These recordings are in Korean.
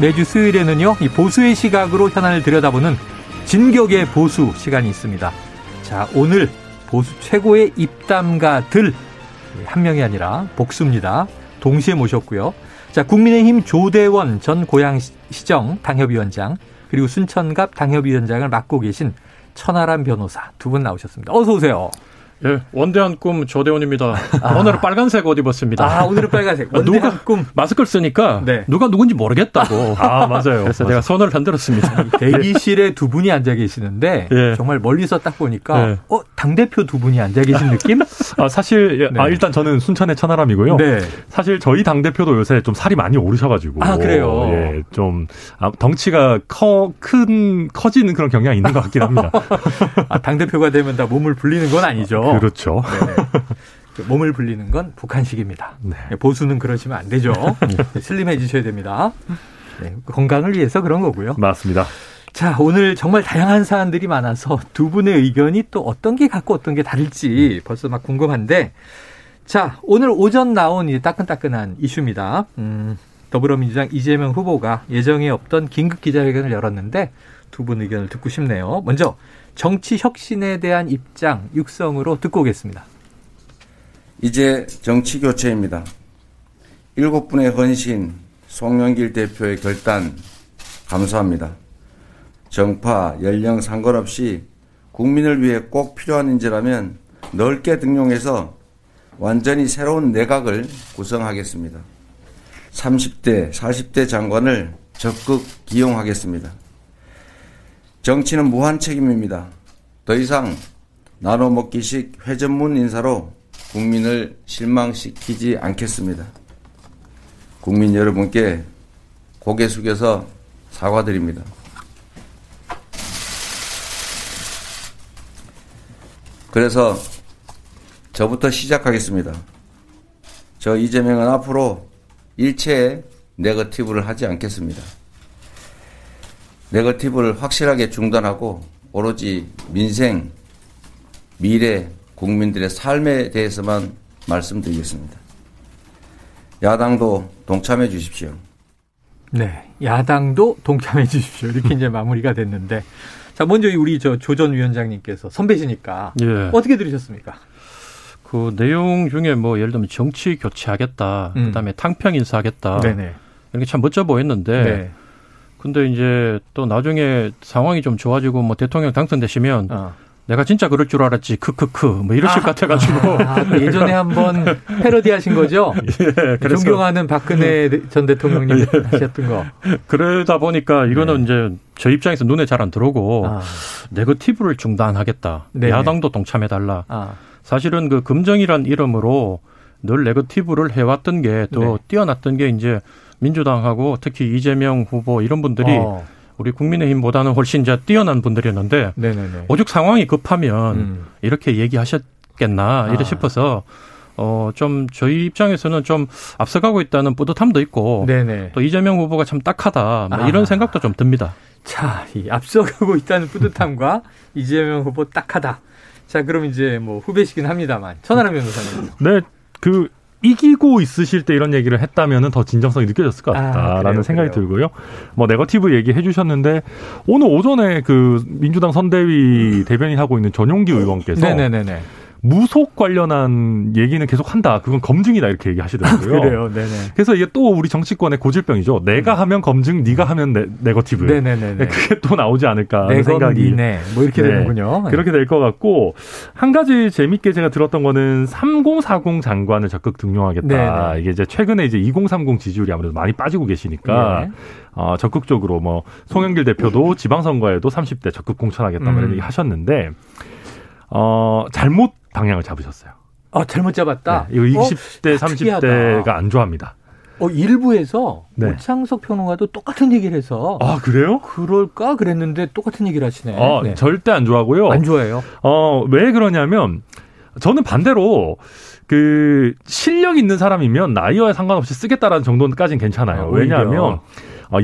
매주 수요일에는요, 이 보수의 시각으로 현안을 들여다보는 진격의 보수 시간이 있습니다. 자, 오늘 보수 최고의 입담가들 한 명이 아니라 복수입니다. 동시에 모셨고요. 자, 국민의힘 조대원 전 고양시정 당협위원장 그리고 순천갑 당협위원장을 맡고 계신 천하람 변호사 두 분 나오셨습니다. 어서 오세요. 예, 원대한 꿈 조대원입니다. 아. 오늘은 빨간색 옷 입었습니다. 아, 오늘은 빨간색. 원대한 누가 꿈 마스크를 쓰니까 네. 누가 누군지 모르겠다고. 아, 맞아요. 그래서 맞아요. 제가 손을 흔들었습니다. 대기실에 두 분이 앉아 계시는데 예. 정말 멀리서 딱 보니까 예. 어, 당 대표 두 분이 앉아 계신 느낌? 아, 사실 네. 아, 일단 저는 순천의 천하람이고요. 네. 사실 저희 당 대표도 요새 좀 살이 많이 오르셔 가지고 아, 그래요. 예, 좀 아, 덩치가 커 큰 커지는 그런 경향이 있는 것 같긴 합니다. 아, 당 대표가 되면 다 몸을 불리는 건 아니죠. 그렇죠. 그 몸을 불리는 건 북한식입니다. 네. 보수는 그러시면 안 되죠. 네, 슬림해지셔야 됩니다. 네, 건강을 위해서 그런 거고요. 맞습니다. 자, 오늘 정말 다양한 사안들이 많아서 두 분의 의견이 또 어떤 게 같고 어떤 게 다를지 벌써 막 궁금한데, 자, 오늘 오전 나온 이 따끈따끈한 이슈입니다. 음, 더불어민주당 이재명 후보가 예정에 없던 긴급 기자회견을 열었는데 두 분 의견을 듣고 싶네요. 먼저 정치 혁신에 대한 입장 육성으로 듣고 오겠습니다. 이제 정치 교체입니다. 일곱 분의 헌신, 송영길 대표의 결단 감사합니다. 정파, 연령 상관없이 국민을 위해 꼭 필요한 인재라면 넓게 등용해서 완전히 새로운 내각을 구성하겠습니다. 30대, 40대 장관을 적극 기용하겠습니다. 정치는 무한 책임입니다. 더 이상 나눠먹기식 회전문 인사로 국민을 실망시키지 않겠습니다. 국민 여러분께 고개 숙여서 사과드립니다. 그래서 저부터 시작하겠습니다. 저 이재명은 앞으로 일체의 네거티브를 하지 않겠습니다. 네거티브를 확실하게 중단하고 오로지 민생, 미래, 국민들의 삶에 대해서만 말씀드리겠습니다. 야당도 동참해 주십시오. 네, 야당도 동참해 주십시오. 이렇게 이제 마무리가 됐는데, 자 먼저 우리 저 조 전 위원장님께서 선배시니까 예. 어떻게 들으셨습니까? 그 내용 중에 뭐 예를 들면 정치 교체하겠다, 음. 그 다음에 탕평 인사하겠다, 네네. 이렇게 참 멋져 보였는데. 네. 근데 이제 또 나중에 상황이 좀 좋아지고 뭐 대통령 당선되시면 어. 내가 진짜 그럴 줄 알았지 크크크 뭐 이러실 아, 것 같아가지고 아, 그 예전에 한번 패러디 하신 거죠? 예, 그래서, 존경하는 박근혜 전 대통령님 예. 하셨던 거. 그러다 보니까 이거는 네. 이제 저 입장에서 눈에 잘 안 들어오고 아. 네거티브를 중단하겠다. 네 야당도 동참해달라. 아. 사실은 그 금정이란 이름으로 늘 네거티브를 해왔던 게또 네. 뛰어났던 게 이제 민주당하고 특히 이재명 후보 이런 분들이 어. 우리 국민의힘보다는 훨씬 이제 뛰어난 분들이었는데 네네네. 오죽 상황이 급하면 음. 이렇게 얘기하셨겠나 이래 아. 싶어서 어, 좀, 저희 입장에서는 좀 앞서가고 있다는 뿌듯함도 있고, 네네. 또 이재명 후보가 참 딱하다, 뭐 이런 아. 생각도 좀 듭니다. 자, 이 앞서가고 있다는 뿌듯함과 이재명 후보 딱하다. 자, 그럼 이제 뭐 후배시긴 합니다만, 천하람 변호사님. 네, 그, 이기고 있으실 때 이런 얘기를 했다면 더 진정성이 느껴졌을 것 같다라는 아, 생각이 그래요. 들고요. 뭐 네거티브 얘기해 주셨는데 오늘 오전에 그 민주당 선대위 대변인 하고 있는 전용기 의원께서 네네네네. 무속 관련한 얘기는 계속 한다. 그건 검증이다 이렇게 얘기하시더라고요. 그래요. 네네. 그래서 이게 또 우리 정치권의 고질병이죠. 내가 음. 하면 검증, 네가 하면 네, 네거티브. 네네네. 네, 그게 또 나오지 않을까 하는 생각이. 니네. 뭐 이렇게 네. 되는군요. 네. 그렇게 될 것 같고 한 가지 재밌게 제가 들었던 거는 3040 장관을 적극 등용하겠다. 네네. 이게 이제 최근에 이제 2030 지지율이 아무래도 많이 빠지고 계시니까 네. 어, 적극적으로 뭐 송영길 대표도 지방선거에도 30대 적극 공천하겠다 음. 이런 얘기 하셨는데 어, 잘못 방향을 잡으셨어요. 아, 잘못 잡았다? 네, 이거 20대, 어? 30대가 안 좋아합니다. 어, 일부에서 네. 오창석 평론가도 똑같은 얘기를 해서 아 그래요? 그럴까 그랬는데 똑같은 얘기를 하시네. 아, 네. 절대 안 좋아하고요. 안 좋아해요. 어 왜 그러냐면 저는 반대로 그 실력 있는 사람이면 나이와 상관없이 쓰겠다라는 정도까지는 괜찮아요. 아, 왜냐하면 어,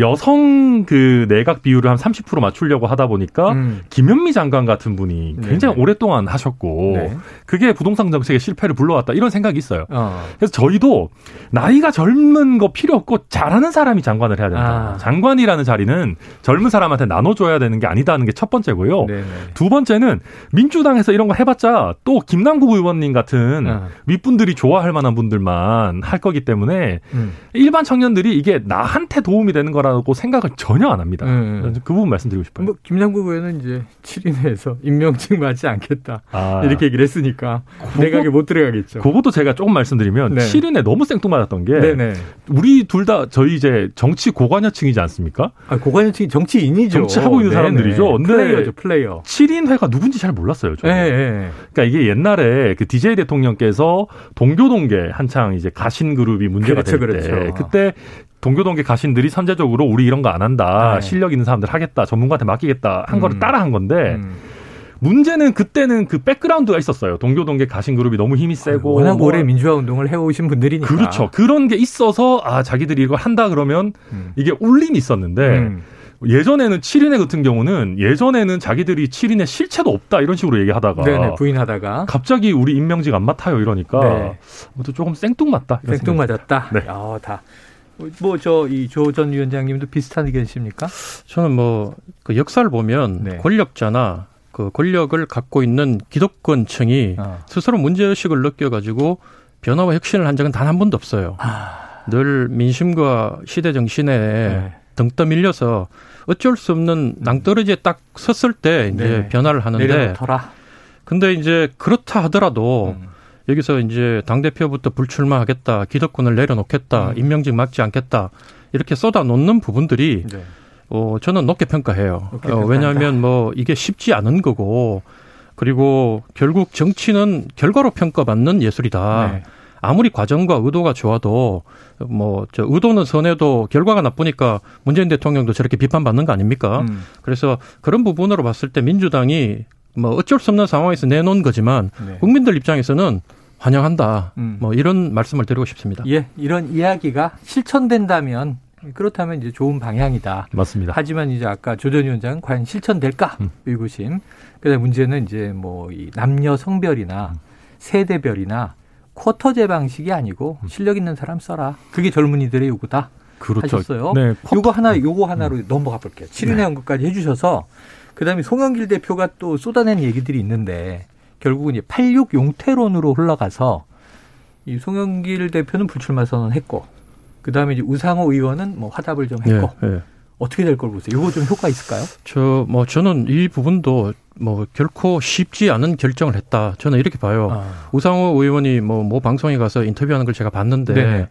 여성 그 내각 비율을 한 30% 맞추려고 하다 보니까 음. 김현미 장관 같은 분이 굉장히 네네. 오랫동안 하셨고 네. 그게 부동산 정책의 실패를 불러왔다 이런 생각이 있어요. 어. 그래서 저희도 나이가 젊은 거 필요 없고 잘하는 사람이 장관을 해야 된다. 아. 장관이라는 자리는 젊은 사람한테 나눠줘야 되는 게 아니다는 게 첫 번째고요. 네네. 두 번째는 민주당에서 이런 거 해봤자 또 김남국 의원님 같은 어. 윗분들이 좋아할 만한 분들만 할 거기 때문에 음. 일반 청년들이 이게 나한테 도움이 되는 거 거라고 생각을 전혀 안 합니다. 네. 그 부분 말씀드리고 싶어요. 뭐 김남국 의원은 이제 7인회에서 임명직 맞지 않겠다 아. 이렇게 얘기를 했으니까 그거, 내각에 못 들어가겠죠. 그것도 제가 조금 말씀드리면 네. 7인회 너무 생뚱맞았던 게 네네. 우리 둘 다 저희 이제 정치 고관여층이지 않습니까? 아, 고관여층이 정치인이죠. 정치하고 있는 네네. 사람들이죠. 근데 플레이어죠, 플레이어. 7인회가 누군지 잘 몰랐어요. 저는. 네. 그러니까 이게 옛날에 그 DJ 대통령께서 동교동계 한창 이제 가신 그룹이 문제가 그렇죠, 될때 그렇죠. 그때 동교동계 가신들이 선제적으로 우리 이런 거 안 한다. 네. 실력 있는 사람들 하겠다. 전문가한테 맡기겠다. 한 음. 거를 따라 한 건데 음. 문제는 그때는 그 백그라운드가 있었어요. 동교동계 가신 그룹이 너무 힘이 세고 워낙 뭐 오래 민주화 운동을 해오신 분들이니까 그렇죠. 그런 게 있어서 아 자기들이 이걸 한다 그러면 음. 이게 울림이 있었는데 음. 예전에는 7인회 같은 경우는 예전에는 자기들이 7인회 실체도 없다 이런 식으로 얘기하다가 네네, 부인하다가 갑자기 우리 임명직 안 맡아요 이러니까 네. 조금 생뚱맞다. 생뚱맞았다. 네. 어, 다 뭐 저 이 조 전 위원장님도 비슷한 의견이십니까? 저는 뭐 그 역사를 보면 네. 권력자나 그 권력을 갖고 있는 기득권층이 아. 스스로 문제의식을 느껴가지고 변화와 혁신을 한 적은 단 한 번도 없어요. 아. 늘 민심과 시대 정신에 네. 등 떠밀려서 어쩔 수 없는 낭떠러지에 딱 섰을 때 이제 네. 변화를 하는데 내려놓더라. 근데 이제 그렇다 하더라도 음. 여기서 이제 당대표부터 불출마하겠다, 기득권을 내려놓겠다, 음. 임명직 맡지 않겠다, 이렇게 쏟아 놓는 부분들이 네. 어, 저는 높게 평가해요. 높게 어, 왜냐하면 뭐 이게 쉽지 않은 거고, 그리고 결국 정치는 결과로 평가받는 예술이다. 네. 아무리 과정과 의도가 좋아도 뭐 저 의도는 선해도 결과가 나쁘니까 문재인 대통령도 저렇게 비판받는 거 아닙니까? 음. 그래서 그런 부분으로 봤을 때 민주당이 뭐 어쩔 수 없는 상황에서 내놓은 거지만 네. 국민들 입장에서는 환영한다. 음. 뭐 이런 말씀을 드리고 싶습니다. 예, 이런 이야기가 실천된다면 그렇다면 이제 좋은 방향이다. 맞습니다. 하지만 이제 아까 조전 위원장은 과연 실천될까? 음. 의구심. 그다음 문제는 이제 뭐 이 남녀 성별이나 음. 세대별이나 쿼터제 방식이 아니고 음. 실력 있는 사람 써라. 그게 젊은이들의 요구다. 그렇죠. 하셨어요. 네, 쿼터. 요거 하나 요거 하나로 음. 넘어가 볼게요. 7인의 네. 언급까지 해주셔서 그다음에 송영길 대표가 또 쏟아낸 얘기들이 있는데 결국은 이제 86 용태론으로 흘러가서 이 송영길 대표는 불출마 선언했고 그다음에 이제 우상호 의원은 뭐 화답을 좀 했고 네, 네. 어떻게 될 걸 보세요? 이거 좀 효과 있을까요? 저 뭐 저는 이 부분도 뭐 결코 쉽지 않은 결정을 했다. 저는 이렇게 봐요. 아. 우상호 의원이 뭐모 뭐 방송에 가서 인터뷰하는 걸 제가 봤는데 네.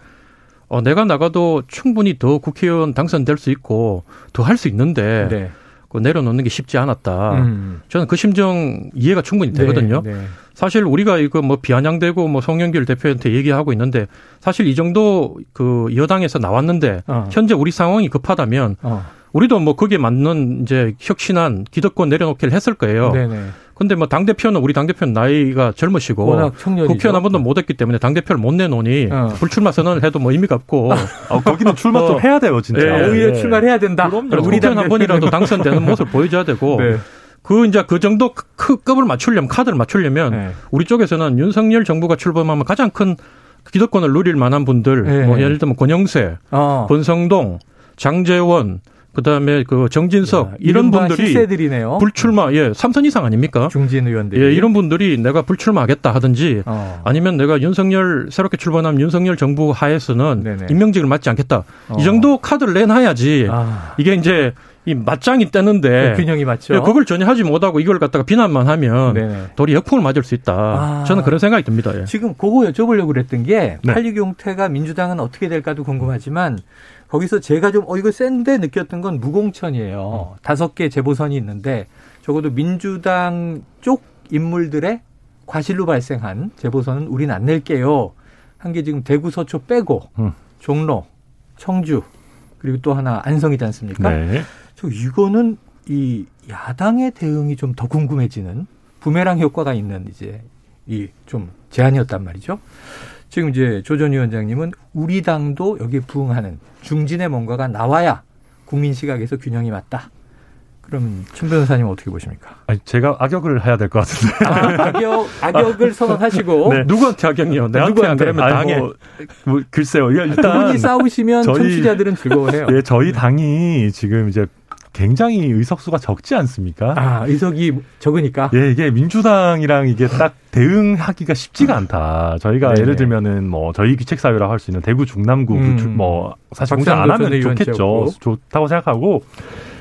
어, 내가 나가도 충분히 더 국회의원 당선될 수 있고 더 할 수 있는데 네. 그 내려놓는 게 쉽지 않았다. 음. 저는 그 심정 이해가 충분히 되거든요. 네, 네. 사실 우리가 이거 뭐 비아냥대고 뭐 송영길 대표한테 얘기하고 있는데 사실 이 정도 그 여당에서 나왔는데 어. 현재 우리 상황이 급하다면 어. 우리도 뭐 거기에 맞는 이제 혁신한 기득권 내려놓기를 했을 거예요. 네네. 근데 뭐 당 대표는 우리 당 대표는 나이가 젊으시고 국회의원 한 번도 못 했기 때문에 당 대표를 못 내놓으니 어. 불출마 선언을 해도 뭐 의미가 없고 아, 거기는 출마 좀 어. 해야 돼요 진짜 네. 오히려 출마를 해야 된다 그럼요. 우리 당한 번이라도 당선되는 모습을 보여줘야 되고 네. 그 이제 그 정도 급을 맞추려면 카드를 맞추려면 네. 우리 쪽에서는 윤석열 정부가 출범하면 가장 큰 기득권을 누릴 만한 분들 네. 뭐 예를 들면 권영세, 어. 권성동, 장재원 그다음에 그 정진석 야, 이런 분들이 실세들이네요. 불출마 예 삼선 이상 아닙니까? 중진 의원들이 예 이런 분들이 내가 불출마하겠다 하든지 어. 아니면 내가 윤석열 새롭게 출범한 윤석열 정부 하에서는 네네. 임명직을 맡지 않겠다 어. 이 정도 카드를 내놔야지 아. 이게 이제 이 맞짱이 떼는데 네, 균형이 맞죠. 예, 그걸 전혀 하지 못하고 이걸 갖다가 비난만 하면 네네. 도리 역풍을 맞을 수 있다. 아. 저는 그런 생각이 듭니다. 예. 지금 그거 여쭤보려고 그랬던 게 네. 86 용태가 민주당은 어떻게 될까도 궁금하지만 거기서 제가 좀, 어, 이거 센데 느꼈던 건 무공천이에요. 음. 다섯 개 재보선이 있는데 적어도 민주당 쪽 인물들의 과실로 발생한 재보선은 우린 안 낼게요. 한 게 지금 대구 서초 빼고 음. 종로, 청주 그리고 또 하나 안성이지 않습니까? 네. 저 이거는 이 야당의 대응이 좀 더 궁금해지는 부메랑 효과가 있는 이제 이 좀 제안이었단 말이죠. 지금 이제 조 전 위원장님은 우리 당도 여기에 부응하는 중진의 뭔가가 나와야 국민 시각에서 균형이 맞다. 그러면 천 변호사님 어떻게 보십니까? 아니, 제가 악역을 해야 될 것 같은데. 아, 악역, 악역을 선언하시고. 네. 누구한테 악역이요? 내한테 안 그러면 당에. 뭐, 뭐, 글쎄요. 일단. 분이 싸우시면 저희, 청취자들은 즐거워해요. 예, 저희 당이 지금 이제 굉장히 의석수가 적지 않습니까? 아, 의석이 적으니까? 예, 이게 민주당이랑 이게 딱 대응하기가 쉽지가 않다. 저희가 네네. 예를 들면은 뭐 저희 기책사유라고 할 수 있는 대구 중남구 음. 뭐 사실 공천 안 하면 좋겠죠. 좋다고 생각하고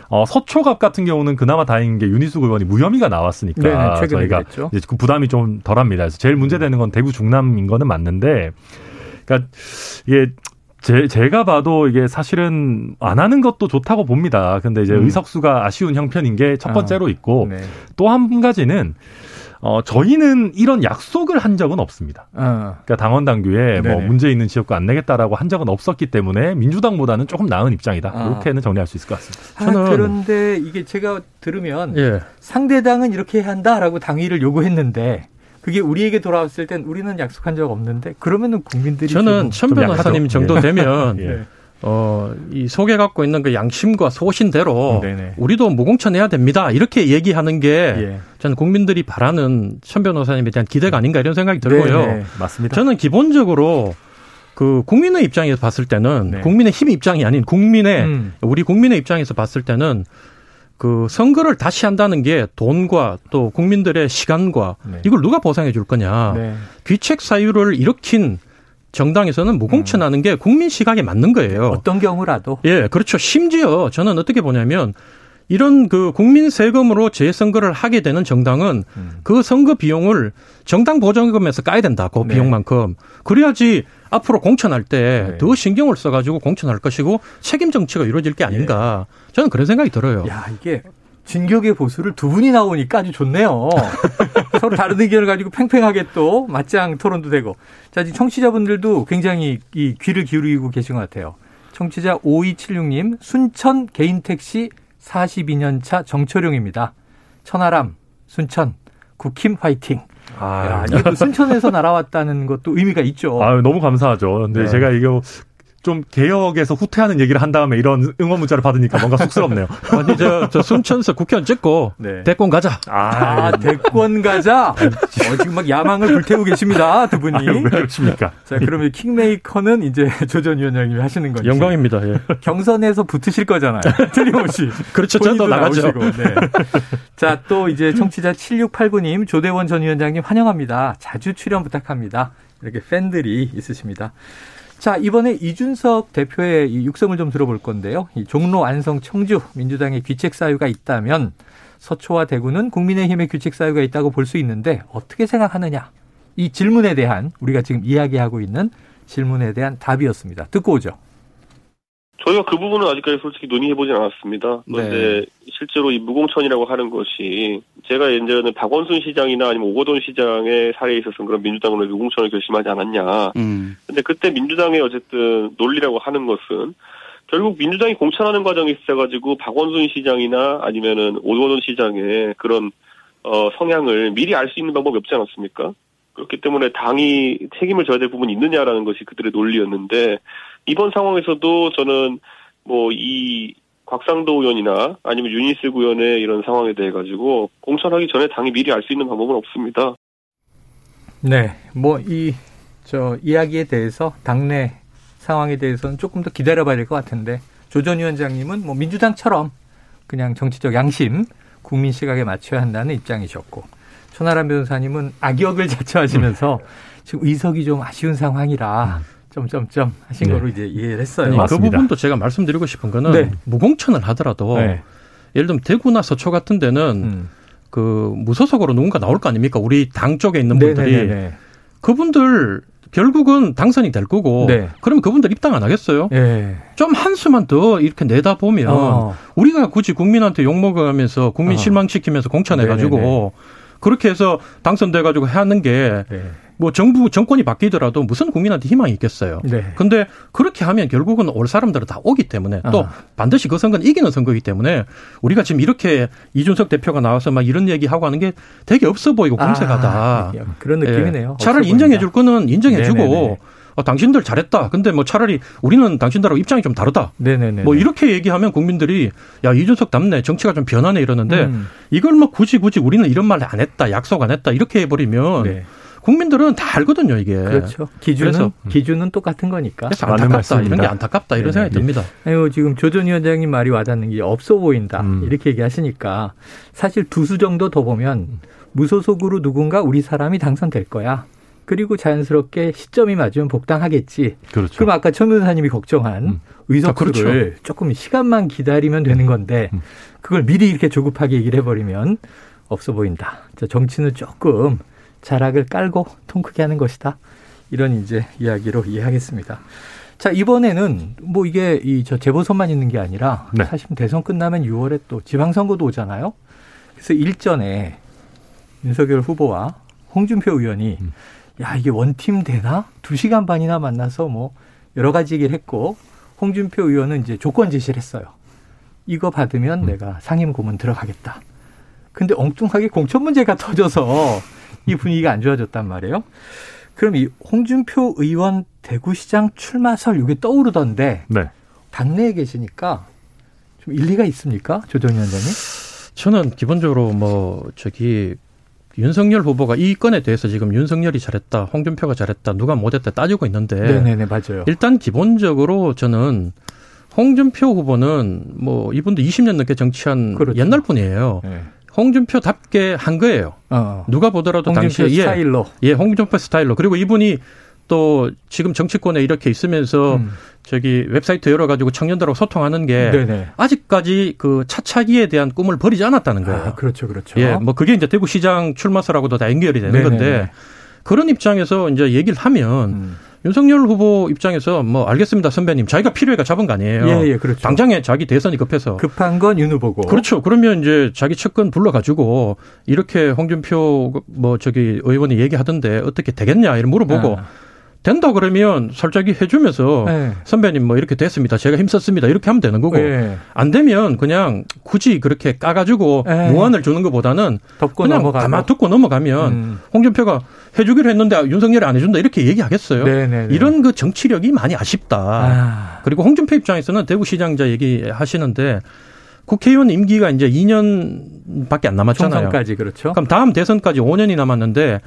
어, 서초갑 같은 경우는 그나마 다행인 게 윤희숙 의원이 무혐의가 나왔으니까 네네, 저희가 이제 그 부담이 좀 덜합니다. 그래서 제일 문제되는 건 대구 중남인 거는 맞는데, 그러니까 이게 제, 제가 봐도 이게 사실은 안 하는 것도 좋다고 봅니다. 근데 이제 음. 의석수가 아쉬운 형편인 게 첫 번째로 아, 있고 네. 또한 가지는 어, 저희는 이런 약속을 한 적은 없습니다. 어. 그러니까 당원 당규에 뭐 문제 있는 지역구 안 내겠다라고 한 적은 없었기 때문에 민주당보다는 조금 나은 입장이다. 아. 이렇게는 정리할 수 있을 것 같습니다. 아, 저는 그런데 이게 제가 들으면 예. 상대당은 이렇게 해야 한다라고 당위를 요구했는데 그게 우리에게 돌아왔을 땐 우리는 약속한 적 없는데 그러면은 국민들이 저는 천 변호사님 정도 예. 되면 예. 어, 이 속에 갖고 있는 그 양심과 소신대로 네네. 우리도 무공천해야 됩니다. 이렇게 얘기하는 게 예. 저는 국민들이 바라는 천 변호사님에 대한 기대가 아닌가 이런 생각이 들고요. 네네. 맞습니다. 저는 기본적으로 그 국민의 입장에서 봤을 때는 네. 국민의 힘 입장이 아닌 국민의 음. 우리 국민의 입장에서 봤을 때는 그 선거를 다시 한다는 게 돈과 또 국민들의 시간과 네. 이걸 누가 보상해 줄 거냐. 네. 귀책 사유를 일으킨 정당에서는 무공천하는 음. 게 국민 시각에 맞는 거예요. 어떤 경우라도. 예, 그렇죠. 심지어 저는 어떻게 보냐면 이런 그 국민 세금으로 재선거를 하게 되는 정당은 음. 그 선거 비용을 정당 보전금에서 까야 된다. 그 네. 비용만큼. 그래야지 앞으로 공천할 때더 네. 신경을 써가지고 공천할 것이고 책임 정치가 이루어질 게 아닌가. 네. 저는 그런 생각이 들어요. 야, 이게 진격의 보수를 두 분이 나오니까 아주 좋네요. 서로 다른 의견을 가지고 팽팽하게 또 맞짱 토론도 되고. 자, 지금 청취자분들도 굉장히 이 귀를 기울이고 계신 것 같아요. 청취자 5276님, 순천 개인 택시 42년 차 정철용입니다. 천하람, 순천, 국힘 화이팅. 아, 야, 이게 순천에서 날아왔다는 것도 의미가 있죠. 아, 너무 감사하죠. 근데 네. 제가 이거 좀 개혁에서 후퇴하는 얘기를 한 다음에 이런 응원 문자를 받으니까 뭔가 쑥스럽네요. 아니 저, 저 순천서 국회의원 찍고 네. 대권 가자. 아, 아 대권 가자. 어, 지금 막 야망을 불태우고 계십니다 두 분이. 아유, 왜 그렇습니까? 자 그러면 킹메이커는 이제 조전 위원장님이 하시는 거죠. 영광입니다. 예. 경선에서 붙으실 거잖아요. 틀림없이. 그렇죠. 저도 나가죠. 네. 자또 이제 청취자 7689님 조대원 전 위원장님 환영합니다. 자주 출연 부탁합니다. 이렇게 팬들이 있으십니다. 자, 이번에 이준석 대표의 이 육성을 좀 들어볼 건데요. 이 종로, 안성, 청주 민주당의 귀책 사유가 있다면 서초와 대구는 국민의힘의 귀책 사유가 있다고 볼 수 있는데 어떻게 생각하느냐? 이 질문에 대한 우리가 지금 이야기하고 있는 질문에 대한 답이었습니다. 듣고 오죠. 저희가 그 부분은 아직까지 솔직히 논의해보진 않았습니다. 그런데 네. 실제로 이 무공천이라고 하는 것이 제가 예전에 박원순 시장이나 아니면 오거돈 시장의 사례에 있어서는 그런 민주당으로 무공천을 결심하지 않았냐. 음. 근데 그때 민주당의 어쨌든 논리라고 하는 것은 결국 민주당이 공천하는 과정이 있어가지고 박원순 시장이나 아니면은 오거돈 시장의 그런 어 성향을 미리 알 수 있는 방법이 없지 않았습니까? 그렇기 때문에 당이 책임을 져야 될 부분이 있느냐라는 것이 그들의 논리였는데 이번 상황에서도 저는 뭐 이 곽상도 의원이나 아니면 유니스 의원의 이런 상황에 대해 가지고 공천하기 전에 당이 미리 알 수 있는 방법은 없습니다. 네, 뭐 이 저 이야기에 대해서 당내 상황에 대해서는 조금 더 기다려봐야 될 것 같은데 조 전 위원장님은 뭐 민주당처럼 그냥 정치적 양심, 국민 시각에 맞춰야 한다는 입장이셨고 천하람 변호사님은 악역을 자처하시면서 지금 의석이 좀 아쉬운 상황이라 음. 점점점 하신 네. 거로 이제 이해를 했어요. 네, 그 부분도 제가 말씀드리고 싶은 거는 네. 무공천을 하더라도 네. 예를 들면 대구나 서초 같은 데는 음. 그 무소속으로 누군가 나올 거 아닙니까? 우리 당 쪽에 있는 분들이 네네네네. 그분들 결국은 당선이 될 거고 네. 그러면 그분들 입당 안 하겠어요? 네. 좀 한수만 더 이렇게 내다 보면 어. 우리가 굳이 국민한테 욕 먹으면서 국민 어. 실망시키면서 공천해 가지고 그렇게 해서 당선돼 가지고 하는 게 네. 뭐 정부 정권이 바뀌더라도 무슨 국민한테 희망이 있겠어요. 네. 근데 그렇게 하면 결국은 올 사람들은 다 오기 때문에 또 아. 반드시 그 선거는 이기는 선거이기 때문에 우리가 지금 이렇게 이준석 대표가 나와서 막 이런 얘기하고 하는 게 되게 없어 보이고 공세가다. 아, 그런 느낌이네요. 예. 차라리 인정해 줄 거는 인정해 주고 어, 당신들 잘했다. 근데 뭐 차라리 우리는 당신들하고 입장이 좀 다르다. 네네네. 뭐 이렇게 얘기하면 국민들이 야 이준석 남네 정치가 좀 변하네 이러는데 음. 이걸 뭐 굳이 굳이 우리는 이런 말 안 했다 약속 안 했다 이렇게 해버리면 네. 국민들은 다 알거든요 이게. 그렇죠. 기준은 음. 기준은 똑같은 거니까. 그래서 안타깝다 이런 게 안타깝다 이런 생각이 듭니다. 아유 지금 조전 위원장님 말이 와닿는 게 없어 보인다 음. 이렇게 얘기하시니까 사실 두 수 정도 더 보면 무소속으로 누군가 우리 사람이 당선될 거야. 그리고 자연스럽게 시점이 맞으면 복당하겠지. 그렇죠. 그럼 아까 천 변호사님이 걱정한 음. 의석수를 아, 그렇죠. 조금 시간만 기다리면 되는 건데 음. 그걸 미리 이렇게 조급하게 얘기를 해버리면 없어 보인다. 정치는 조금 자락을 깔고 통 크게 하는 것이다. 이런 이제 이야기로 이해하겠습니다. 자, 이번에는 뭐 이게 이 저 재보선만 있는 게 아니라 네. 사실 대선 끝나면 6월에 또 지방선거도 오잖아요. 그래서 일전에 윤석열 후보와 홍준표 의원이 음. 야, 이게 원팀 되나? 두 시간 반이나 만나서 뭐 여러 가지 얘기를 했고 홍준표 의원은 이제 조건 제시를 했어요. 이거 받으면 음. 내가 상임 고문 들어가겠다. 근데 엉뚱하게 공천 문제가 터져서 이 분위기가 안 좋아졌단 말이에요. 그럼 이 홍준표 의원 대구시장 출마설 이게 떠오르던데 네. 당내에 계시니까 좀 일리가 있습니까, 조정 위원장님? 저는 기본적으로 뭐 저기 윤석열 후보가 이 건에 대해서 지금 윤석열이 잘했다, 홍준표가 잘했다, 누가 못했다 따지고 있는데. 네네네, 맞아요. 일단 기본적으로 저는 홍준표 후보는 뭐 이분도 20년 넘게 정치한 그렇죠. 옛날 분이에요. 네. 홍준표답게 한 거예요. 어. 누가 보더라도 당시에 예. 스타일로. 예, 홍준표 스타일로. 그리고 이분이 또 지금 정치권에 이렇게 있으면서 음. 저기 웹사이트 열어가지고 청년들하고 소통하는 게 네네. 아직까지 그 차차기에 대한 꿈을 버리지 않았다는 거예요. 아, 그렇죠, 그렇죠. 예, 뭐 그게 이제 대구시장 출마설하고도 다 연결이 되는 네네. 건데 그런 입장에서 이제 얘기를 하면 음. 윤석열 후보 입장에서 뭐 알겠습니다 선배님 자기가 필요해가 잡은 거 아니에요. 예, 예, 그렇죠. 당장에 자기 대선이 급해서 급한 건 윤 후보고. 그렇죠. 그러면 이제 자기 측근 불러가지고 이렇게 홍준표 뭐 저기 의원이 얘기하던데 어떻게 되겠냐 이런 물어보고. 아. 된다 그러면 살짝이 해주면서 네. 선배님 뭐 이렇게 됐습니다. 제가 힘썼습니다. 이렇게 하면 되는 거고 네. 안 되면 그냥 굳이 그렇게 까가지고 네. 무한을 주는 것보다는 그냥 넘어가고. 가만 듣고 넘어가면 음. 홍준표가 해주기로 했는데 윤석열이 안 해준다 이렇게 얘기하겠어요. 네네네. 네, 네. 이런 그 정치력이 많이 아쉽다. 아. 그리고 홍준표 입장에서는 대구시장자 얘기하시는데 국회의원 임기가 이제 2년밖에 안 남았잖아요. 총선까지 그렇죠. 그럼 다음 대선까지 5년이 남았는데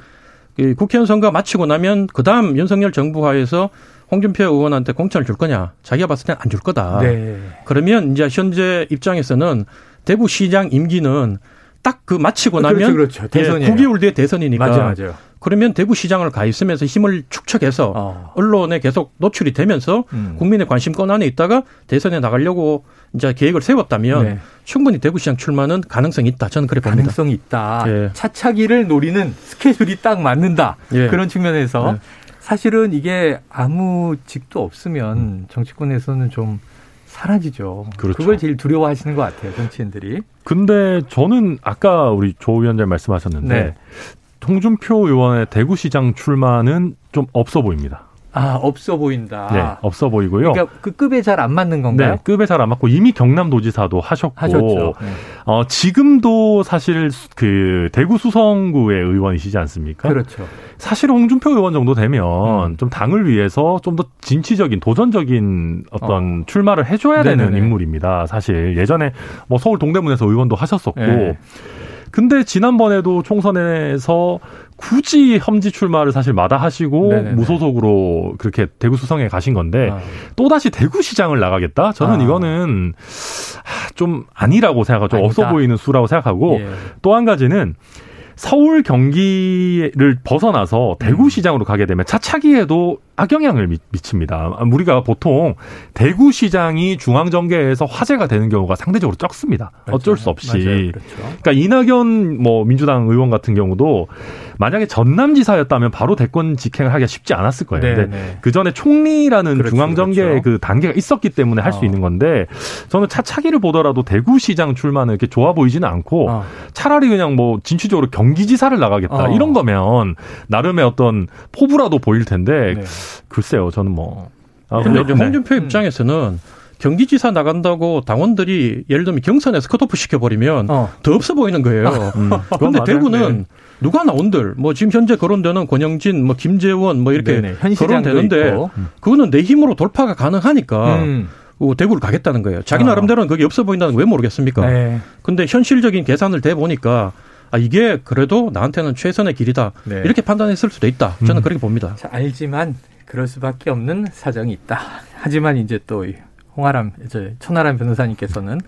국회의원 선거 마치고 나면 그 다음 윤석열 정부 하에서 홍준표 의원한테 공천을 줄 거냐? 자기가 봤을 땐 안 줄 거다. 네. 그러면 이제 현재 입장에서는 대구시장 임기는 딱 그 마치고 그렇죠, 나면 그렇죠, 그렇죠. 예, 9개월 뒤에 대선이니까. 맞아요, 맞아요. 그러면 대구시장을 가 있으면서 힘을 축적해서 어. 언론에 계속 노출이 되면서 음. 국민의 관심권 안에 있다가 대선에 나가려고 이제 계획을 세웠다면 네. 충분히 대구시장 출마는 가능성이 있다. 저는 그래 봅니다. 가능성이 있다. 예. 차차기를 노리는 스케줄이 딱 맞는다. 예. 그런 측면에서 예. 사실은 이게 아무 직도 없으면 음. 정치권에서는 좀 사라지죠. 그렇죠. 그걸 제일 두려워하시는 것 같아요, 정치인들이. 근데 저는 아까 우리 조 위원장 말씀하셨는데 네. 홍준표 의원의 대구시장 출마는 좀 없어 보입니다. 아, 없어 보인다. 네, 없어 보이고요. 그러니까 그 급에 잘 안 맞는 건가요? 네, 급에 잘 안 맞고 이미 경남도지사도 하셨고 하셨죠. 네. 어, 지금도 사실 그 대구 수성구의 의원이시지 않습니까? 그렇죠. 사실 홍준표 의원 정도 되면 음. 좀 당을 위해서 좀 더 진취적인 도전적인 어떤 어. 출마를 해줘야 네네네. 되는 인물입니다. 사실 예전에 뭐 서울 동대문에서 의원도 하셨었고. 네. 근데 지난번에도 총선에서 굳이 험지 출마를 사실 마다하시고 네네네. 무소속으로 그렇게 대구 수성에 가신 건데 아. 또 다시 대구시장을 나가겠다? 저는 아. 이거는 좀 아니라고 생각하고 좀 없어 보이는 수라고 생각하고 예. 또한 가지는 서울 경기를 벗어나서 대구시장으로 가게 되면 차차기에도 악영향을 미, 칩니다 우리가 보통 대구시장이 중앙정계에서 화제가 되는 경우가 상대적으로 적습니다. 맞아요. 어쩔 수 없이. 그렇죠. 그러니까 이낙연 뭐 민주당 의원 같은 경우도 만약에 전남지사였다면 바로 대권 직행을 하기가 쉽지 않았을 거예요. 네, 근데 네. 그 전에 총리라는 그렇죠, 중앙정계의 그렇죠. 그 단계가 있었기 때문에 할수 어. 있는 건데 저는 차차기를 보더라도 대구시장 출마는 이렇게 좋아 보이지는 않고 어. 차라리 그냥 뭐 진취적으로 경기지사를 나가겠다 어. 이런 거면 나름의 어떤 포부라도 보일 텐데 네. 글쎄요 저는 뭐. 아, 근데 이제 홍준표 음. 입장에서는 경기지사 나간다고 당원들이 예를 들면 경선에서 컷오프 시켜버리면 어. 더 없어 보이는 거예요. 음. 그런데 대구는 네. 누가 나온들 뭐 지금 현재 거론되는 권영진, 뭐 김재원 뭐 이렇게 네네, 거론되는데 그거는 내 힘으로 돌파가 가능하니까 음. 대구를 가겠다는 거예요. 자기 아. 나름대로는 그게 없어 보인다는 거왜 모르겠습니까? 네. 근데 현실적인 계산을 대 보니까 아 이게 그래도 나한테는 최선의 길이다 네. 이렇게 판단했을 수도 있다. 저는 음. 그렇게 봅니다. 자, 알지만 그럴 수밖에 없는 사정이 있다. 하지만 이제 또 홍아람 이제 천하람 변호사님께서는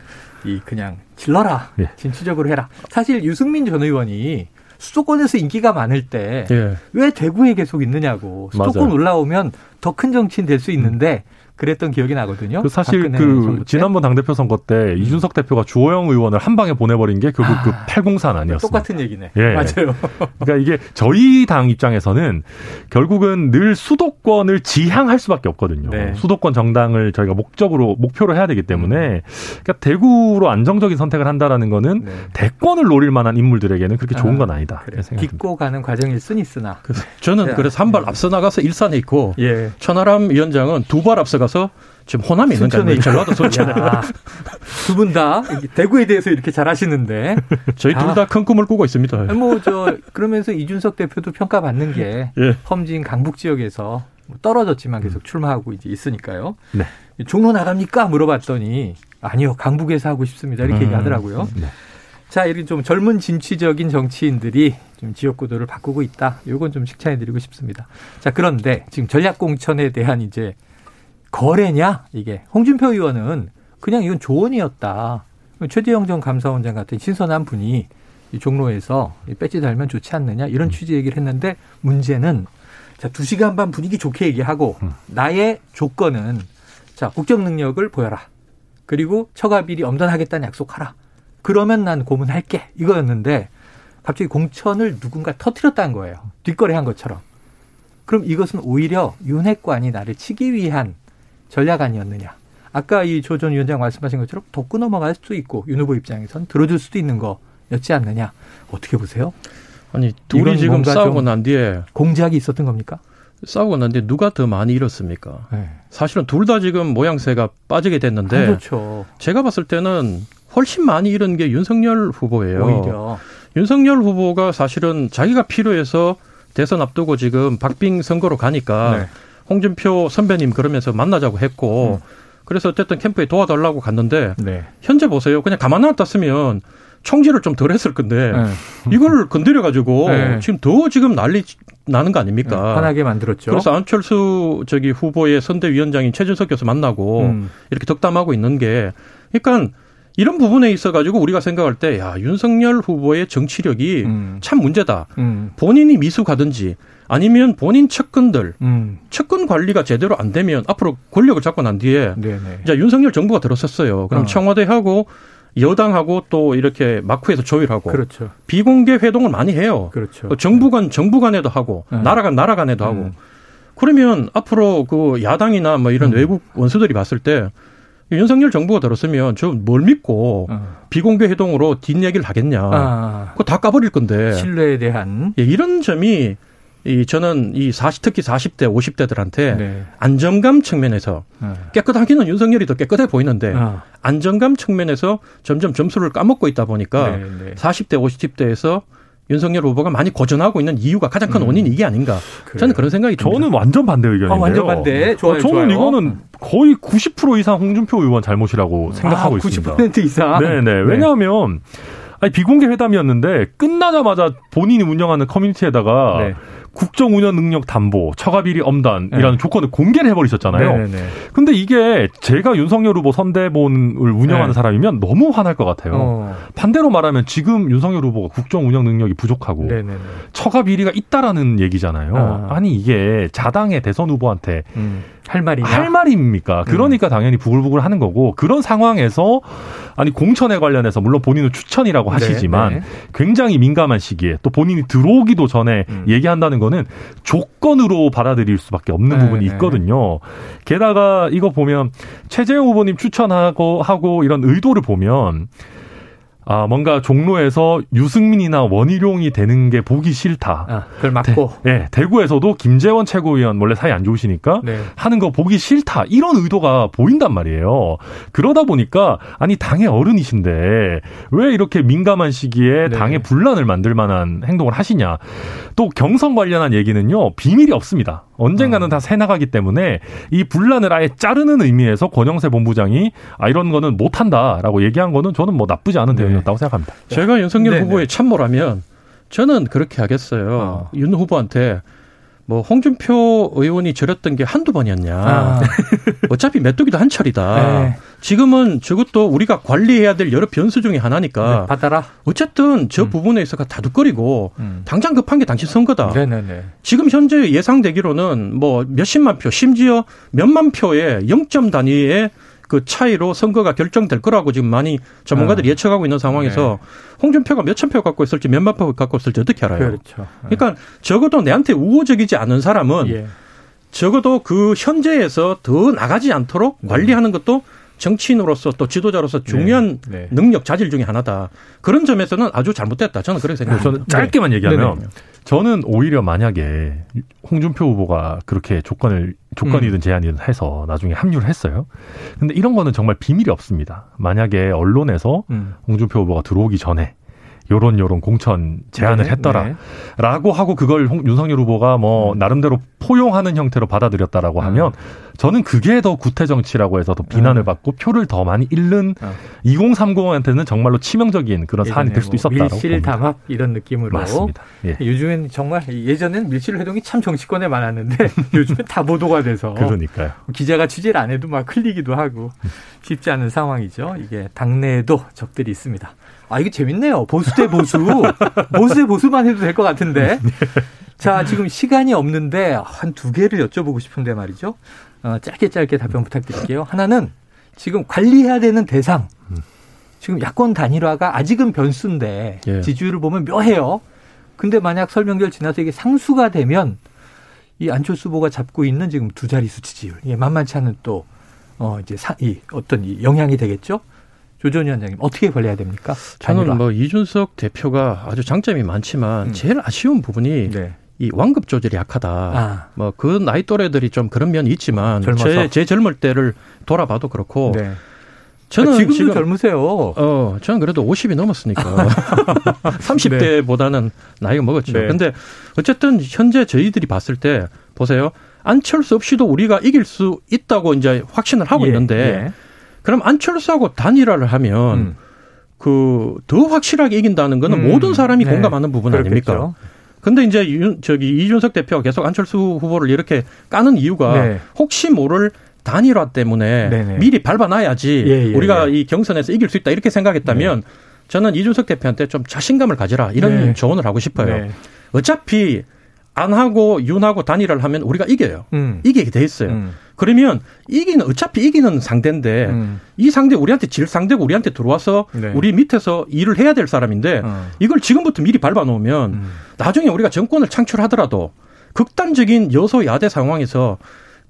이 그냥 질러라 네. 진취적으로 해라. 사실 유승민 전 의원이 수도권에서 인기가 많을 때왜 예. 대구에 계속 있느냐고 수도권 맞아요. 올라오면 더 큰 정치인 될 수 있는데 그랬던 기억이 나거든요. 그 사실 그 지난번 당대표 선거 때 음. 이준석 대표가 주호영 의원을 한 방에 보내버린 게 결국 그 아, 그 803 아니었어요. 똑같은 얘기네. 예. 맞아요. 그러니까 이게 저희 당 입장에서는 결국은 늘 수도권을 지향할 수밖에 없거든요. 네. 수도권 정당을 저희가 목적으로 목표로 해야 되기 때문에 음. 그러니까 대구로 안정적인 선택을 한다라는 거는 네. 대권을 노릴 만한 인물들에게는 그렇게 좋은 아, 건 아니다. 그래. 딛고 가는 과정일 순 있으나 저는 그래서 한 발 앞서 나가서 일산에 있고 예. 천하람 위원장은 두 발 앞서 가서 지금 호남에 있는 거 전라도 순천에. 두 분 다 대구에 대해서 이렇게 잘 하시는데. 저희 둘 다 큰 꿈을 꾸고 있습니다. 뭐, 저, 그러면서 이준석 대표도 평가받는 게 예. 험진 강북 지역에서 뭐 떨어졌지만 계속 출마하고 이제 있으니까요. 네. 종로 나갑니까? 물어봤더니 아니요, 강북에서 하고 싶습니다. 이렇게 음. 얘기하더라고요. 네. 자, 이렇게 좀 젊은 진취적인 정치인들이 좀 지역 구도를 바꾸고 있다. 요건 좀 칭찬해 드리고 싶습니다. 자, 그런데 지금 전략 공천에 대한 이제 거래냐 이게 홍준표 의원은 그냥 이건 조언이었다. 최재형 전 감사원장 같은 신선한 분이 이 종로에서 배지 달면 좋지 않느냐 이런 음. 취지 얘기를 했는데 문제는 자, 두 시간 반 분위기 좋게 얘기하고 음. 나의 조건은 자, 국정 능력을 보여라. 그리고 처가 비리 엄선하겠다는 약속하라. 그러면 난 고문할게. 이거였는데 갑자기 공천을 누군가 터트렸다는 거예요. 뒷거래 한 것처럼. 그럼 이것은 오히려 윤핵관이 나를 치기 위한 전략 아니었느냐. 아까 이 조 전 위원장 말씀하신 것처럼 덮고 넘어갈 수도 있고 윤 후보 입장에선 들어줄 수도 있는 거였지 않느냐. 어떻게 보세요? 아니 둘이 지금 싸우고 난 뒤에 공작이 있었던 겁니까? 싸우고 난 뒤에 누가 더 많이 잃었습니까? 네. 사실은 둘 다 지금 모양새가 빠지게 됐는데 아, 그렇죠. 제가 봤을 때는 훨씬 많이 잃은 게 윤석열 후보예요. 오히려. 윤석열 후보가 사실은 자기가 필요해서 대선 앞두고 지금 박빙 선거로 가니까 네. 홍준표 선배님 그러면서 만나자고 했고 음. 그래서 어쨌든 캠프에 도와달라고 갔는데 네. 현재 보세요. 그냥 가만 놨다으면 총질을 좀 덜 했을 건데 네. 이걸 건드려 가지고 네. 지금 더 지금 난리 나는 거 아닙니까? 네, 화나게 만들었죠. 그래서 안철수 저기 후보의 선대위원장인 최준석 교수 만나고 음. 이렇게 덕담하고 있는 게 그러니까 이런 부분에 있어 가지고 우리가 생각할 때 야 윤석열 후보의 정치력이 음. 참 문제다. 음. 본인이 미수 가든지 아니면 본인 측근들 음. 측근 관리가 제대로 안 되면 앞으로 권력을 잡고 난 뒤에 네네. 이제 윤석열 정부가 들어섰어요. 그럼 어. 청와대하고 여당하고 또 이렇게 마쿠에서 조율하고 그렇죠. 비공개 회동을 많이 해요. 그렇죠. 정부 간 정부 간에도 하고 네. 나라 간 나라 간에도 하고. 음. 그러면 앞으로 그 야당이나 뭐 이런 음. 외국 원수들이 봤을 때 윤석열 정부가 들었으면 저뭘 믿고 어. 비공개 회동으로 뒷얘기를 하겠냐. 아. 그거 다 까버릴 건데. 신뢰에 대한. 예, 이런 점이 이 저는 이 40, 특히 40대, 50대들한테 네. 안정감 측면에서 네. 깨끗하기는 윤석열이 더 깨끗해 보이는데 아. 안정감 측면에서 점점 점수를 까먹고 있다 보니까 네, 네. 40대, 50대에서 윤석열 후보가 많이 고전하고 있는 이유가 가장 큰 음. 원인이 이게 아닌가. 그래요. 저는 그런 생각이 듭니다. 저는 완전 반대 의견인데요. 아, 완전 반대. 좋아요. 저는 좋아요. 이거는 거의 90% 이상 홍준표 의원 잘못이라고 생각하고 아, 있습니다. 90% 이상. 네네. 네. 왜냐하면 네. 아니 비공개 회담이었는데 끝나자마자 본인이 운영하는 커뮤니티에다가 네. 국정 운영 능력 담보, 처가 비리 엄단이라는 네. 조건을 공개를 해버리셨잖아요. 네네네. 근데 이게 제가 윤석열 후보 선대본을 운영하는 네. 사람이면 너무 화날 것 같아요. 어. 반대로 말하면 지금 윤석열 후보가 국정 운영 능력이 부족하고 네네네. 처가 비리가 있다라는 얘기잖아요. 아. 니 이게 자당의 대선 후보한테 음. 할 말이냐? 할 말입니까? 그러니까 음. 당연히 부글부글 하는 거고 그런 상황에서 아니 공천에 관련해서 물론 본인은 추천이라고 네, 하시지만 네, 네. 굉장히 민감한 시기에 또 본인이 들어오기도 전에 음. 얘기한다는 거는 조건으로 받아들일 수밖에 없는 네, 부분이 네. 있거든요. 게다가 이거 보면 최재형 후보님 추천하고 하고 이런 의도를 보면 아, 뭔가 종로에서 유승민이나 원희룡이 되는 게 보기 싫다. 아, 그걸 맞고. 대, 네, 대구에서도 김재원 최고위원 원래 사이 안 좋으시니까 네. 하는 거 보기 싫다. 이런 의도가 보인단 말이에요. 그러다 보니까 아니 당의 어른이신데 왜 이렇게 민감한 시기에 네. 당의 분란을 만들 만한 행동을 하시냐. 또 경선 관련한 얘기는요. 비밀이 없습니다. 언젠가는 어. 다 새 나가기 때문에 이 분란을 아예 자르는 의미에서 권영세 본부장이 아 이런 거는 못 한다라고 얘기한 거는 저는 뭐 나쁘지 않은 대응 대응이었다고 생각합니다. 제가 윤석열 네네. 후보의 참모라면 저는 그렇게 하겠어요. 어. 윤 후보한테 뭐 홍준표 의원이 저렸던 게 한두 번이었냐. 아. 어차피 메뚜기도 한 철이다. 네. 지금은 저것도 우리가 관리해야 될 여러 변수 중의 하나니까. 네, 받아라. 어쨌든 저 음. 부분에 있어서 다둑거리고 음. 당장 급한 게 당신 선거다. 네네네. 지금 현재 예상되기로는 뭐 몇십만 표, 심지어 몇만 표의 0점 단위의 그 차이로 선거가 결정될 거라고 지금 많이 전문가들이 아. 예측하고 있는 상황에서 네. 홍준표가 몇천 표 갖고 있을지 몇만 표 갖고 있을지 어떻게 알아요? 그렇죠. 네. 그러니까 적어도 내한테 우호적이지 않은 사람은 예. 적어도 그 현재에서 더 나가지 않도록 네. 관리하는 것도 정치인으로서 또 지도자로서 중요한 네. 네. 능력 자질 중의 하나다. 그런 점에서는 아주 잘못됐다. 저는 그렇게 생각합니다. 저는 짧게만 얘기하면 네. 저는 오히려 만약에 홍준표 후보가 그렇게 조건을 조건이든 음. 제한이든 해서 나중에 합류를 했어요. 근데 이런 거는 정말 비밀이 없습니다. 만약에 언론에서 음. 홍준표 후보가 들어오기 전에 요런 요런 공천 제안을 네, 했더라라고 네. 하고 그걸 홍, 윤석열 후보가 뭐 음. 나름대로 포용하는 형태로 받아들였다라고 음. 하면 저는 그게 더 구태 정치라고 해서 더 비난을 음. 받고 표를 더 많이 잃는 어. 2030한테는 정말로 치명적인 그런 사안이 될 수도 뭐 있었다라고 밀실 담합 이런 느낌으로 맞습니다. 예. 요즘엔 정말 예전에는 밀실 회동이 참 정치권에 많았는데 요즘엔 다 보도가 돼서 그러니까요. 기자가 취재를 안 해도 막 흘리기도 하고 쉽지 않은 상황이죠. 이게 당내에도 적들이 있습니다. 아, 이게 재밌네요. 보수 대 보수. 보수 대 보수만 해도 될 것 같은데. 자, 지금 시간이 없는데 한 두 개를 여쭤보고 싶은데 말이죠. 어, 짧게 짧게 답변 부탁드릴게요. 하나는 지금 관리해야 되는 대상. 지금 야권 단일화가 아직은 변수인데 예. 지지율을 보면 묘해요. 근데 만약 설명절 지나서 이게 상수가 되면 이 안철수 후보가 잡고 있는 지금 두 자릿수 지지율, 이게 만만치 않은 또, 어, 이제 사, 이 어떤 이 영향이 되겠죠? 조전 위원장님 어떻게 관리해야 됩니까? 저는 단일화. 뭐 이준석 대표가 아주 장점이 많지만 음. 제일 아쉬운 부분이 네. 이 완급 조절이 약하다. 아. 뭐그 나이 또래들이 좀 그런 면이 있지만 제, 제 젊을 때를 돌아봐도 그렇고 네. 저는 아, 지금도 지금, 젊으세요. 어, 저는 그래도 50이 넘었으니까 30대보다는 네. 나이가 먹었죠. 네. 근데 어쨌든 현재 저희들이 봤을 때 보세요. 안철수 없이도 우리가 이길 수 있다고 이제 확신을 하고 예, 있는데 예. 그럼 안철수하고 단일화를 하면 음. 그더 확실하게 이긴다는 거는 음. 모든 사람이 네. 공감하는 부분 그렇겠죠. 아닙니까? 근데 이제 윤, 저기 이준석 대표가 계속 안철수 후보를 이렇게 까는 이유가 네. 혹시 모를 단일화 때문에 네네. 미리 밟아놔야지 예, 예, 우리가 예. 이 경선에서 이길 수 있다 이렇게 생각했다면 네. 저는 이준석 대표한테 좀 자신감을 가지라 이런 네. 조언을 하고 싶어요. 네. 어차피 안 하고 윤하고 단일화를 하면 우리가 이겨요. 음. 이기게 돼 있어요. 음. 그러면 이기는 어차피 이기는 상대인데 음. 이 상대 우리한테 질 상대고 우리한테 들어와서 네. 우리 밑에서 일을 해야 될 사람인데 어. 이걸 지금부터 미리 밟아 놓으면 음. 나중에 우리가 정권을 창출하더라도 극단적인 여소 야대 상황에서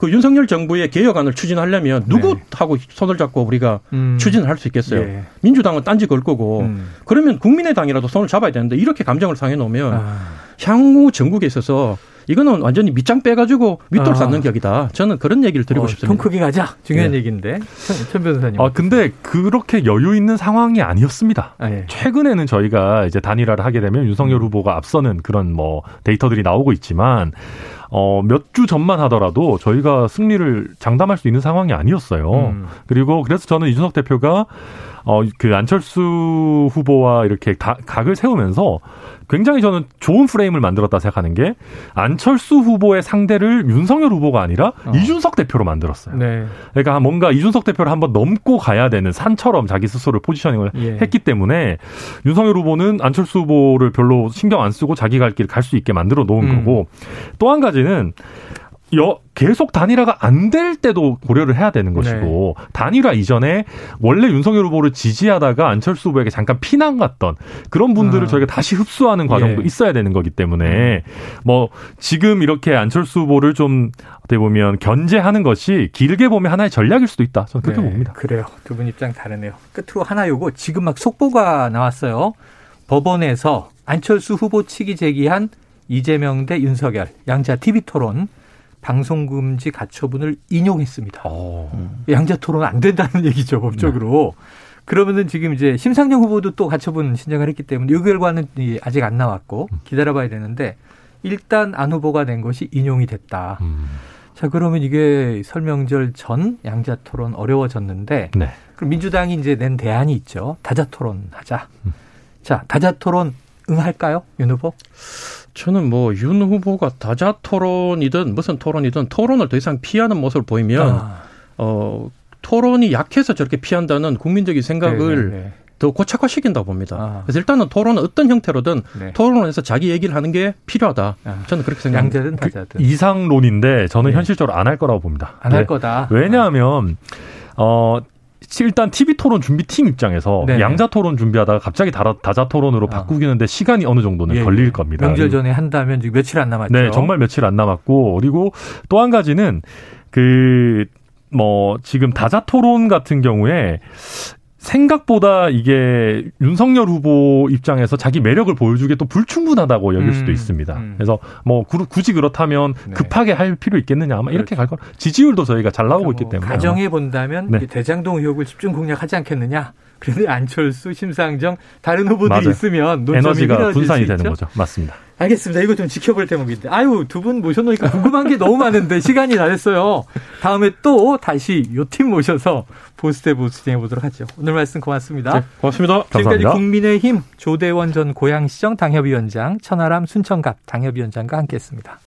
그 윤석열 정부의 개혁안을 추진하려면 네. 누구하고 손을 잡고 우리가 음. 추진을 할 수 있겠어요. 예. 민주당은 딴지 걸 거고 음. 그러면 국민의당이라도 손을 잡아야 되는데 이렇게 감정을 상해 놓으면 아. 향후 전국에 있어서 이거는 완전히 밑장 빼가지고 밑돌 아. 쌓는 격이다. 저는 그런 얘기를 드리고 어, 싶습니다. 통 크게 가자. 중요한 네. 얘기인데. 천, 천 변호사님. 아, 근데 그렇게 여유 있는 상황이 아니었습니다. 아, 예. 최근에는 저희가 이제 단일화를 하게 되면 윤석열 음. 후보가 앞서는 그런 뭐 데이터들이 나오고 있지만 어, 몇 주 전만 하더라도 저희가 승리를 장담할 수 있는 상황이 아니었어요. 음. 그리고 그래서 저는 이준석 대표가 어 그 안철수 후보와 이렇게 가, 각을 세우면서 굉장히 저는 좋은 프레임을 만들었다 생각하는 게 안철수 후보의 상대를 윤석열 후보가 아니라 어. 이준석 대표로 만들었어요. 네. 그러니까 뭔가 이준석 대표를 한번 넘고 가야 되는 산처럼 자기 스스로를 포지셔닝을 예. 했기 때문에 윤석열 후보는 안철수 후보를 별로 신경 안 쓰고 자기 갈 길 갈 수 있게 만들어 놓은 음. 거고 또 한 가지는 여, 계속 단일화가 안 될 때도 고려를 해야 되는 것이고 네. 단일화 이전에 원래 윤석열 후보를 지지하다가 안철수 후보에게 잠깐 피난 갔던 그런 분들을 아. 저희가 다시 흡수하는 과정도 예. 있어야 되는 거기 때문에 음. 뭐 지금 이렇게 안철수 후보를 좀 어떻게 보면 견제하는 것이 길게 보면 하나의 전략일 수도 있다. 저는 그렇게 네. 봅니다. 그래요. 두 분 입장 다르네요. 끝으로 하나 요거 지금 막 속보가 나왔어요. 법원에서 안철수 후보 측이 제기한 이재명 대 윤석열 양자 TV 토론 방송금지 가처분을 인용했습니다. 어. 양자 토론 안 된다는 얘기죠, 법적으로. 네. 그러면은 지금 이제 심상정 후보도 또 가처분 신청을 했기 때문에 이 결과는 아직 안 나왔고 음. 기다려봐야 되는데 일단 안 후보가 낸 것이 인용이 됐다. 음. 자 그러면 이게 설명절 전 양자 토론 어려워졌는데 네. 그럼 민주당이 이제 낸 대안이 있죠. 다자 토론 하자. 음. 자 다자 토론 응할까요, 윤 후보? 저는 뭐 윤 후보가 다자 토론이든 무슨 토론이든 토론을 더 이상 피하는 모습을 보이면 아. 어 토론이 약해서 저렇게 피한다는 국민적인 생각을 네네네. 네, 네. 더 고착화시킨다고 봅니다. 아. 그래서 일단은 토론은 어떤 형태로든 네. 토론을 해서 자기 얘기를 하는 게 필요하다. 아. 저는 그렇게 생각합니다. 양자든 다자든. 그 이상론인데 저는 네. 현실적으로 안 할 거라고 봅니다. 안할 네. 거다. 왜냐하면 어 일단 TV 토론 준비팀 입장에서 네 양자 토론 준비하다가 갑자기 다자 토론으로 아. 바꾸기는데 시간이 어느 정도는 예. 걸릴 겁니다. 명절 전에 한다면 지금 며칠 안 남았죠. 네, 정말 며칠 안 남았고 그리고 또 한 가지는 그 뭐 지금 다자 토론 같은 경우에 생각보다 이게 윤석열 후보 입장에서 자기 매력을 보여주기에 또 불충분하다고 여길 음, 수도 있습니다. 음. 그래서 뭐 굳이 그렇다면 네. 급하게 할 필요 있겠느냐 아마 그렇죠. 이렇게 갈 거. 지지율도 저희가 잘 나오고 그러니까 있기 때문에 가정해 본다면 네. 대장동 의혹을 집중 공략하지 않겠느냐. 그런데 안철수, 심상정 다른 후보들이 맞아요. 있으면 에너지가 분산이 되는 거죠. 맞습니다. 알겠습니다. 이거 좀 지켜볼 대목인데. 아유, 두 분 모셔놓으니까 궁금한 게 너무 많은데 시간이 다 됐어요. 다음에 또 다시 요 팀 모셔서 보스대 보스 진행해 보도록 하죠. 오늘 말씀 고맙습니다. 네, 고맙습니다. 지금까지 감사합니다. 국민의힘 조대원 전 고양시청 당협위원장, 천하람 순천갑 당협위원장과 함께했습니다.